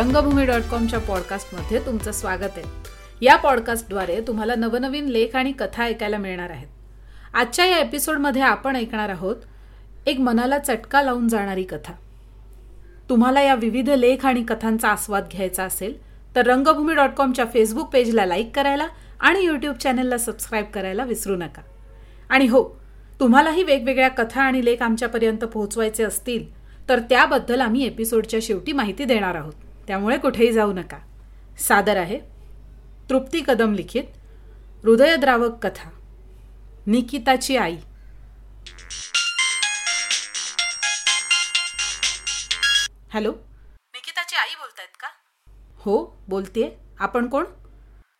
रंगभूमी डॉट कॉमच्या पॉडकास्टमध्ये तुमचं स्वागत आहे. या पॉडकास्टद्वारे तुम्हाला नवनवीन लेख आणि कथा ऐकायला मिळणार आहेत. आजच्या या एपिसोडमध्ये आपण ऐकणार आहोत एक मनाला चटका लावून जाणारी कथा. तुम्हाला या विविध लेख आणि कथांचा आस्वाद घ्यायचा असेल तर रंगभूमी डॉट कॉमच्या फेसबुक पेजला लाईक करायला आणि यूट्यूब चॅनलला सबस्क्राईब करायला विसरू नका. आणि हो तुम्हालाही वेगवेगळ्या कथा आणि लेख आमच्यापर्यंत पोहोचवायचे असतील तर त्याबद्दल आम्ही एपिसोडच्या शेवटी माहिती देणार आहोत. त्यामुळे कुठेही जाऊ नका. सादर आहे. तृप्ती कदम लिखित. हृदयद्रावक कथा. निकिताची आई. हॅलो? निकिताची आई बोलतायत का? हो बोलतेय. आपण कोण?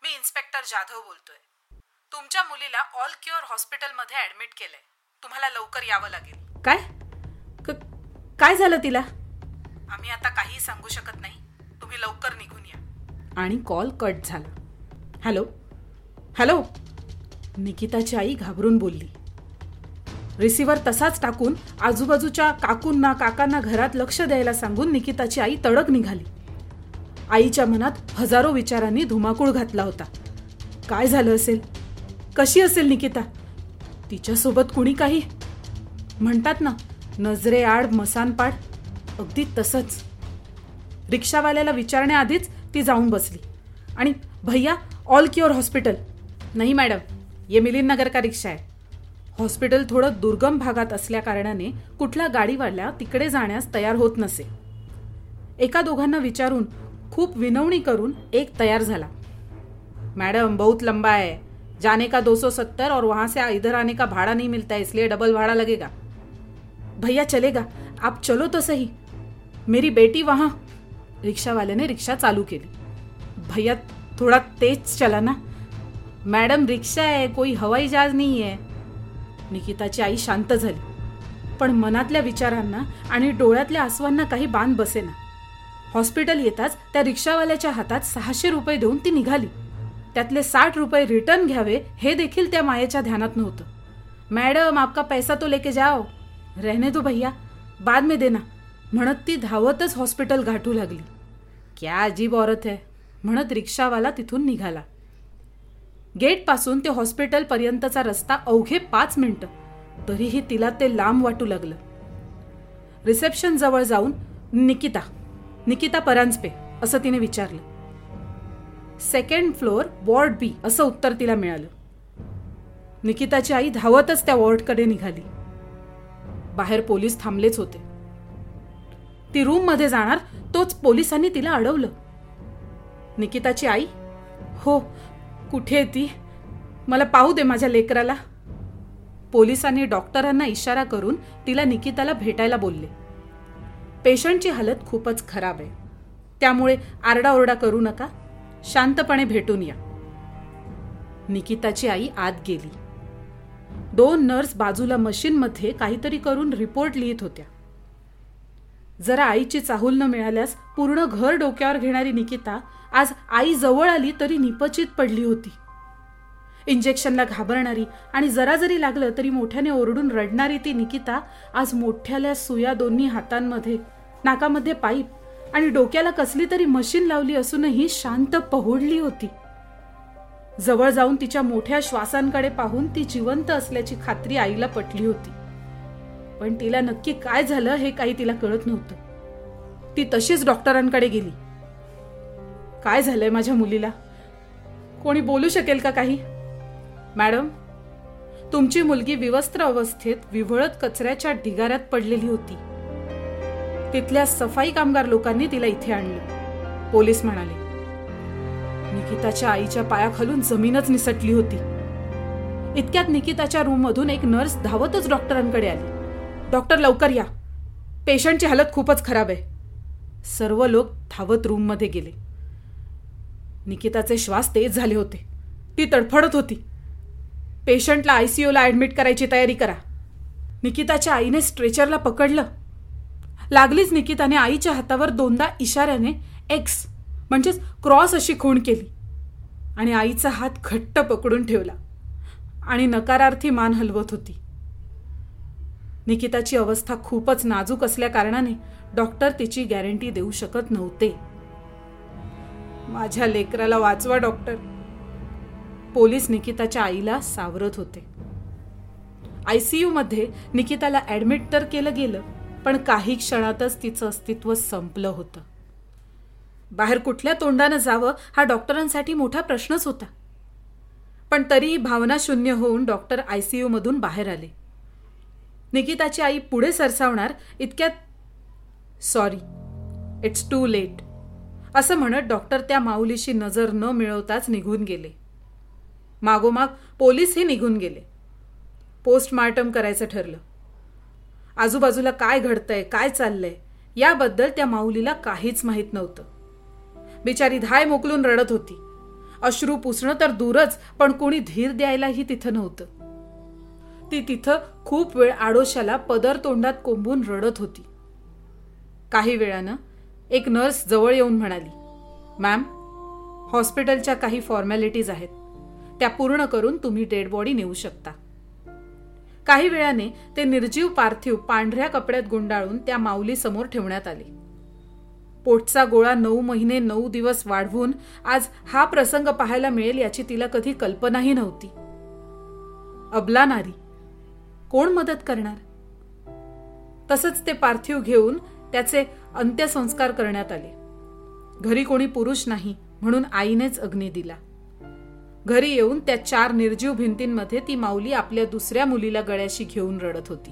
मी इन्स्पेक्टर जाधव बोलतोय. तुमच्या मुलीला ऑल क्युअर हॉस्पिटलमध्ये ऍडमिट केलंय. तुम्हाला लवकर यावं लागेल. काय? क- काय झालं तिला? आम्ही आता काहीही सांगू शकत नाही. तुम्ही लवकर निघून या. आणि कॉल कट झाला. हॅलो? हॅलो? निकिताची आई घाबरून बोलली. रिसिव्हर तसाच टाकून आजूबाजूच्या काकूंना काकांना घरात लक्ष द्यायला सांगून निकिताची आई तडक निघाली. आईच्या मनात हजारो विचारांनी धुमाकूळ घातला होता. काय झालं असेल? कशी असेल निकिता? तिच्यासोबत कुणी काही? म्हणतात ना नजरेआड मसानपाड. अगदी तसंच. रिक्षावाल्याला विचारण्याआधीच ती जाऊन बसली. आणि भैया ऑल क्युअर हॉस्पिटल नाही मॅडम. ये मिलिंद नगर का रिक्षा आहे? हॉस्पिटल थोडं दुर्गम भागात असल्या कारणाने कुठला गाडीवाल्या तिकडे जाण्यास तयार होत नसे. एका दोघांना विचारून खूप विनवणी करून एक तयार झाला. मैडम बहुत लंबा है जाने का 270 और वहां से इधर आने का भाड़ा नहीं मिलता है इसलिए डबल भाड़ा लगेगा. भैया चलेगा. आप चलो तो सही. मेरी बेटी वहां. रिक्षावाल्याने रिक्षा चालू केली. भैया थोड़ा तेज चला ना. मॅडम रिक्षा आहे कोई हवाई जहाज नाही आहे. निकिताची आई शांत झाली. पण मनातल्या विचारांना आणि डोळ्यातल्या आसवांना काही बांध बसेना. हॉस्पिटल येताच त्या रिक्षावाल्याच्या हातात सहाशे रुपये देऊन ती निघाली. त्यातले साठ रुपये रिटर्न घ्यावे हे देखील त्या मायेच्या ध्यानात नव्हतं. मॅडम आपका पैसा तो लेके जाओ. रहने दो भैया बाद में देना. म्हणत ती धावतच हॉस्पिटल गाठू लागली. क्या अजीब औरत है म्हणत रिक्षावाला तिथून निघाला. गेटपासून ते हॉस्पिटलपर्यंतचा रस्ता अवघे पाच मिनिटं तरीही तिला ते लांब वाटू लागलं. रिसेप्शन जवळ जाऊन निकिता निकिता परांजपे असं तिने विचारलं. सेकंड फ्लोअर वॉर्ड बी असं उत्तर तिला मिळालं. निकिताची आई धावतच त्या वॉर्डकडे निघाली. बाहेर पोलीस थांबलेच होते. ती रूममध्ये जाणार तोच पोलिसांनी तिला अडवलं. निकिताची आई हो कुठे आहे ती? मला पाहू दे माझ्या लेकराला. पोलिसांनी डॉक्टरांना इशारा करून तिला निकिताला भेटायला बोलले. पेशंटची हालत खूपच खराब आहे. त्यामुळे आरडाओरडा करू नका. शांतपणे भेटून या. निकिताची आई आत गेली. दोन नर्स बाजूला मशीनमध्ये काहीतरी करून रिपोर्ट लिहित होत्या. जरा आईची चाहूल न मिळाल्यास पूर्ण घर डोक्यावर घेणारी निकिता आज आई जवळ आली तरी निपचित पडली होती. इंजेक्शनला घाबरणारी आणि जरा जरी लागलं तरी मोठ्याने ओरडून रडणारी ती निकिता आज मोठ्याल्या सुया दोन्ही हातांमध्ये नाकामध्ये पाईप आणि डोक्याला कसली तरी मशीन लावली असूनही शांत पहुडली होती. जवळ जाऊन तिच्या मोठ्या श्वासांकडे पाहून ती जिवंत असल्याची खात्री आईला पटली होती. पण तिला नक्की काय झालं हे काही तिला कळत नव्हतं. ती तशीच डॉक्टरांकडे गेली. काय झालंय माझ्या मुलीला? कोणी बोलू शकेल का काही? मॅडम तुमची मुलगी विवस्त्र अवस्थेत विव्हळत कचऱ्याच्या ढिगाऱ्यात पडलेली होती. तिथल्या सफाई कामगार लोकांनी तिला इथे आणलं. पोलीस म्हणाले निकिताच्या आईच्या पायाखालून जमीनच निसटली होती. इतक्यात निकिताच्या रूममधून एक नर्स धावतच डॉक्टरांकडे आली. डॉक्टर लवकर या. पेशंटची हालत खूपच खराब आहे. सर्व लोक धावत रूममध्ये गेले. निकिताचे श्वास तेज झाले होते. ती तडफडत होती. पेशंटला आयसीयूला ऍडमिट करायची तयारी करा. निकिताच्या आईने स्ट्रेचरला पकडलं. लागलीच निकिताने आईच्या हातावर दोनदा इशाऱ्याने एक्स म्हणजेच क्रॉस अशी खूण केली. आणि आईचा हात घट्ट पकडून ठेवला. आणि नकारार्थी मान हलवत होती. निकिताची अवस्था खूपच नाजूक असल्याकारणाने डॉक्टर तिची गॅरंटी देऊ शकत नव्हते. माझ्या लेकराला वाचवा डॉक्टर. पोलीस निकिताच्या आईला सावरत होते. आयसीयू मध्ये निकिताला ऍडमिट तर केलं गेलं पण काही क्षणातच तिचं अस्तित्व संपलं होतं. बाहेर कुठल्या तोंडानं जावं हा डॉक्टरांसाठी मोठा प्रश्नच होता. पण तरीही भावना शून्य होऊन डॉक्टर आयसीयू मधून बाहेर आले. निकिताची आई पुढे सरसावणार इतक्यात सॉरी इट्स टू लेट. असं म्हणत डॉक्टर त्या माऊलीशी नजर न मिळवताच निघून गेले. मागोमाग पोलीसही निघून गेले. पोस्टमार्टम करायचं ठरलं. आजूबाजूला काय घडतंय काय चाललंय याबद्दल त्या माऊलीला काहीच माहीत नव्हतं. बिचारी धाय मोकलून रडत होती. अश्रू पुसणं तर दूरच पण कोणी धीर द्यायलाही तिथं नव्हतं. ती तिथं खूप वेळ आडोशाला पदर तोंडात कोंबून रडत होती. काही वेळानं एक नर्स जवळ येऊन म्हणाली मॅम हॉस्पिटलच्या काही फॉर्मॅलिटीज आहेत. त्या पूर्ण करून तुम्ही डेड बॉडी नेऊ शकता. काही वेळाने ते निर्जीव पार्थिव पांढऱ्या कपड्यात गुंडाळून त्या माऊलीसमोर ठेवण्यात आले. पोटचा गोळा नऊ महिने नऊ दिवस वाढवून आज हा प्रसंग पाहायला मिळेल याची तिला कधी कल्पनाही नव्हती. अबला नारी कोण मदत करणार? तसंच ते पार्थिव घेऊन त्याचे अंत्यसंस्कार करण्यात आले. घरी कोणी पुरुष नाही म्हणून आईनेच अग्नी दिला. घरी येऊन त्या चार निर्जीव भिंतींमध्ये ती माऊली आपल्या दुसऱ्या मुलीला गळ्याशी घेऊन रडत होती.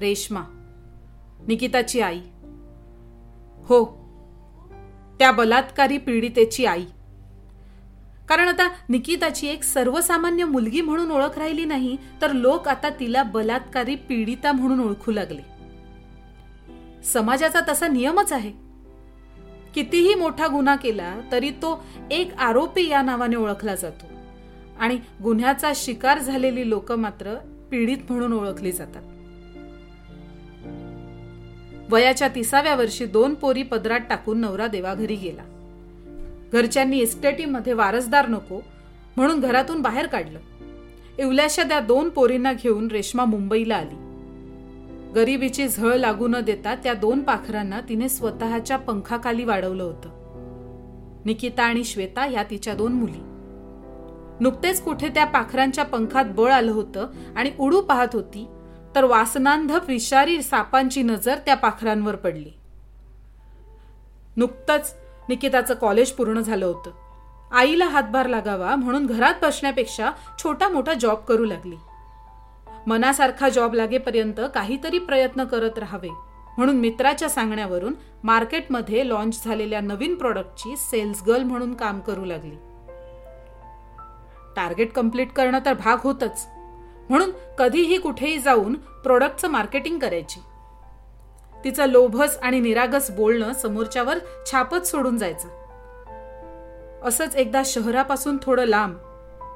रेश्मा निकिताची आई. हो त्या बलात्कारी पीडितेची आई. कारण आता निकिताची एक सर्वसामान्य मुलगी म्हणून ओळख राहिली नाही तर लोक आता तिला बलात्कारी पीडिता म्हणून ओळखू लागले. समाजाचा तसा नियमच आहे. कितीही मोठा गुन्हा केला तरी तो एक आरोपी या नावाने ओळखला जातो. आणि गुन्ह्याचा शिकार झालेली लोक मात्र पीडित म्हणून ओळखली जातात. वयाच्या तिसाव्या वर्षी दोन पोरी पदरात टाकून नवरा देवाघरी गेला. घरच्यांनी इस्टेटीमध्ये वारसदार नको म्हणून घरातून बाहेर काढलं. इवल्याशा त्या दोन पोरींना घेऊन रेश्मा मुंबईला आली. गरिबीची झळ लागू न देता त्या दोन पाखरांना तिने स्वतःच्या पंखाखाली वाढवलं होतं. निकिता आणि श्वेता या तिच्या दोन मुली. नुकतेच कुठे त्या पाखरांच्या पंखात बळ आलं होतं आणि उडू पाहत होती तर वासनांध विषारी सापांची नजर त्या पाखरांवर पडली. नुकतंच निकिताचं कॉलेज पूर्ण झालं होतं. आईला हातभार लागावा म्हणून घरात बसण्यापेक्षा छोटा मोठा जॉब करू लागली. मनासारखा जॉब लागेपर्यंत काहीतरी प्रयत्न करत राहावे म्हणून मित्राच्या सांगण्यावरून मार्केटमध्ये लॉन्च झालेल्या नवीन प्रॉडक्टची सेल्स गर्ल म्हणून काम करू लागली. टार्गेट कंप्लीट करणं तर भाग होतच म्हणून कधीही कुठेही जाऊन प्रोडक्टचं मार्केटिंग करायची. तिचं लोभस आणि निरागस बोलणं समोरच्यावर छापच सोडून जायचं. असंच एकदा शहरापासून थोडं लांब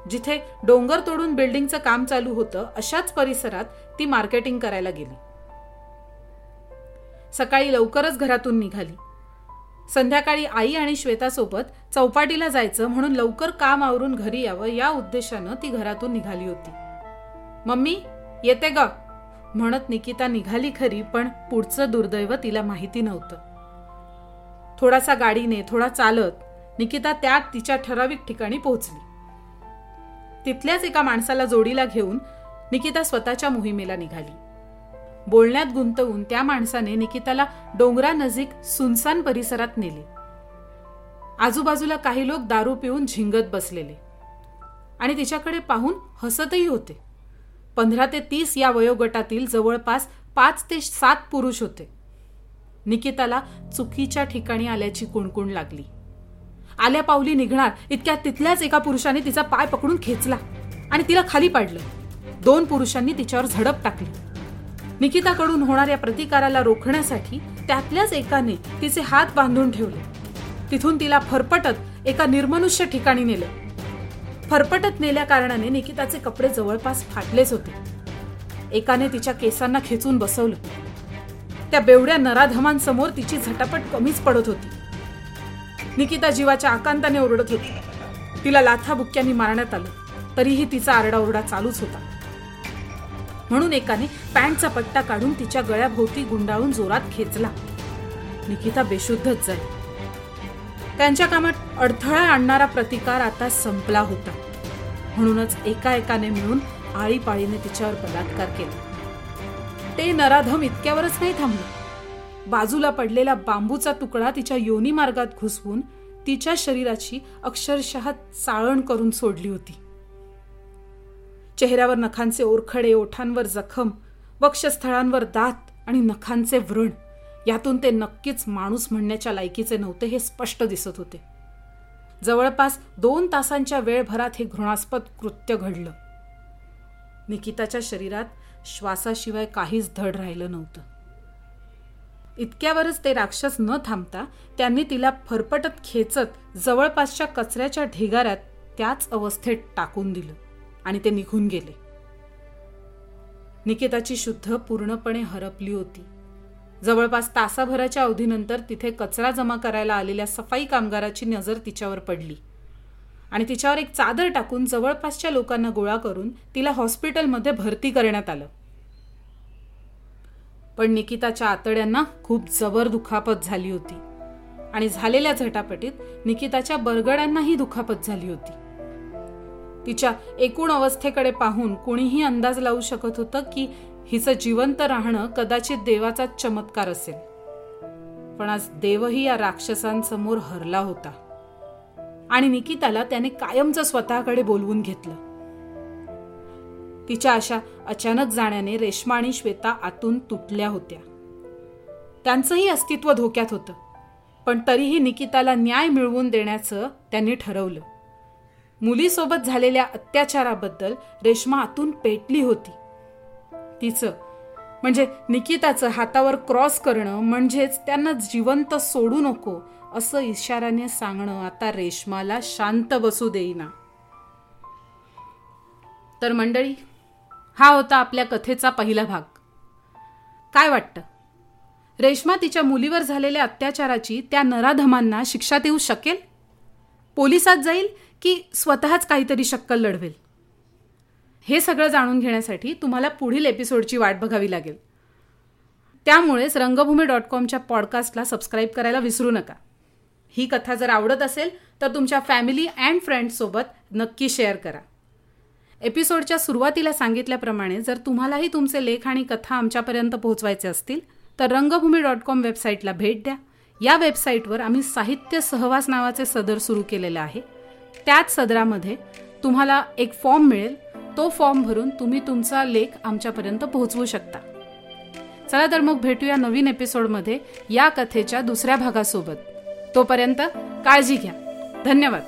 जिथे डोंगर तोडून बिल्डिंगचं काम चालू होतं अशाच परिसरात ती मार्केटिंग करायला गेली. सकाळी लवकरच घरातून निघाली. संध्याकाळी आई आणि श्वेतासोबत चौपाटीला जायचं म्हणून लवकर काम आवरून घरी यावं या उद्देशानं ती घरातून निघाली होती. मम्मी येते ग. म्हणत निकिता निघाली खरी पण पुढचं दुर्दैव तिला माहिती नव्हतं. थोडासा गाडीने थोडा चालत निकिता त्या तिच्या ठराविक ठिकाणी पोहोचली. तिथल्याच एका माणसाला जोडीला घेऊन निकिता स्वतःच्या मोहिमेला निघाली. बोलण्यात गुंतवून त्या माणसाने निकिताला डोंगरानजीक सुनसान परिसरात नेले. आजूबाजूला काही लोक दारू पिऊन झिंगत बसलेले आणि तिच्याकडे पाहून हसतही होते. पंधरा ते तीस या वयोगटातील जवळपास पाच ते सात पुरुष होते. निकिताला चुकीच्या ठिकाणी आल्याची कुणकुण लागली. आल्या पावली निघणार इतक्या तिथल्याच एका पुरुषाने तिचा पाय पकडून खेचला आणि तिला खाली पाडलं. दोन पुरुषांनी तिच्यावर झडप टाकली. निकिताकडून होणाऱ्या प्रतिकाराला रोखण्यासाठी त्यातल्याच एकाने तिचे हात बांधून ठेवले. तिथून तिला फरफटत एका निर्मनुष्य ठिकाणी नेलं. फरफटत नेल्या कारणाने निकिताचे कपडे जवळपास फाटलेच होते. एकाने तिच्या केसांना खेचून बसवलं. त्या बेवड्या नराधमांसमोर तिची झटापट कमीच पडत होती. निकिता जीवाच्या आकांताने ओरडत होती. तिला लाथाबुक्क्यांनी मारण्यात आलं. तरीही तिचा आरडाओरडा चालूच होता. म्हणून एकाने पॅन्टचा पट्टा काढून तिच्या गळ्याभोवती गुंडाळून जोरात खेचला. निकिता बेशुद्धच झाली. त्यांच्या कामात अडथळा आणणारा प्रतिकार आता संपला होता. म्हणूनच एका एकाने मिळून आळीपाळीने तिच्यावर बलात्कार केला. ते नराधम इतक्यावरच नाही थांबले. बाजूला पडलेला बांबूचा तुकडा तिच्या योनी मार्गात घुसवून तिच्या शरीराची अक्षरशः चाळण करून सोडली होती. चेहऱ्यावर नखांचे ओरखडे ओठांवर जखम वक्षस्थळांवर दात आणि नखांचे व्रण यातून ते नक्कीच माणूस म्हणण्याच्या लायकीचे नव्हते हे स्पष्ट दिसत होते. जवळपास दोन तासांच्या वेळभरात हे घृणास्पद कृत्य घडलं. निकिताच्या शरीरात श्वासाशिवाय काहीच धड राहिलं नव्हतं. इतक्यावरच ते राक्षस न थांबता त्यांनी तिला फरफटत खेचत जवळपासच्या कचऱ्याच्या ढिगाऱ्यात त्याच अवस्थेत टाकून दिलं आणि ते निघून गेले. निकिताची शुद्ध पूर्णपणे हरपली होती. जवळपास तासाभराच्या अवधीनंतर तिथे कचरा जमा करायला आलेल्या सफाई कामगाराची नजर तिच्यावर पडली. आणि तिच्यावर एक चादर टाकून जवळपासच्या लोकांना गोळा करून तिला हॉस्पिटलमध्ये भरती करण्यात आलं. पण निकिताच्या आतड्यांना खूप जबर दुखापत झाली होती. आणि झालेल्या झटापटीत निकिताच्या बरगड्यांनाही दुखापत झाली होती. तिच्या एकूण अवस्थेकडे पाहून कोणीही अंदाज लावू शकत होतं की हिचं जिवंत राहणं कदाचित देवाचा चमत्कार असेल. पण आज देवही या राक्षसांसमोर हरला होता. आणि निकिताला त्याने कायमचं स्वतःकडे बोलवून घेतलं. तिच्या अशा अचानक जाण्याने रेश्मा आणि श्वेता आतून तुटल्या होत्या. त्यांचंही अस्तित्व धोक्यात होतं पण तरीही निकिताला न्याय मिळवून देण्याचं त्यांनी ठरवलं. मुलीसोबत झालेल्या अत्याचाराबद्दल रेश्मा आतून पेटली होती. तिचं. म्हणजे निकिताचं हातावर क्रॉस करणं म्हणजेच त्यांना जिवंत सोडू नको असं इशाराने सांगणं आता रेशमाला शांत बसू देईना. तर मंडळी हा होता आपल्या कथेचा पहिला भाग. काय वाटतं? रेश्मा तिच्या मुलीवर झालेल्या अत्याचाराची त्या नराधमांना शिक्षा देऊ शकेल? पोलिसात जाईल की स्वतःच काहीतरी शक्कल लढवेल? हे सगळं जाणून घेण्यासाठी तुम्हाला पुढील एपिसोडची वाट बघावी लागेल. त्यामुळेच रंगभूमी डॉट कॉमच्या पॉडकास्टला सबस्क्राईब करायला विसरू नका. ही कथा जर आवडत असेल तर तुमच्या फॅमिली अँड फ्रेंड्ससोबत नक्की शेअर करा. एपिसोडच्या सुरुवातीला सांगितल्याप्रमाणे जर तुम्हालाही तुमचे लेख आणि कथा आमच्यापर्यंत पोहोचवायचे असतील तर रंगभूमी डॉट कॉम वेबसाईटला भेट द्या. या वेबसाईटवर आम्ही साहित्य सहवास नावाचे सदर सुरू केलेलं आहे. त्याच सदरामध्ये तुम्हाला एक फॉर्म मिळेल तो फॉर्म भरून तुम्ही तुमचा लेख आमच्यापर्यंत पोहोचवू शकता. चला तर मग भेटूया नवीन एपिसोडमध्ये या कथेच्या दुसऱ्या भागासोबत. तोपर्यंत काळजी घ्या. धन्यवाद.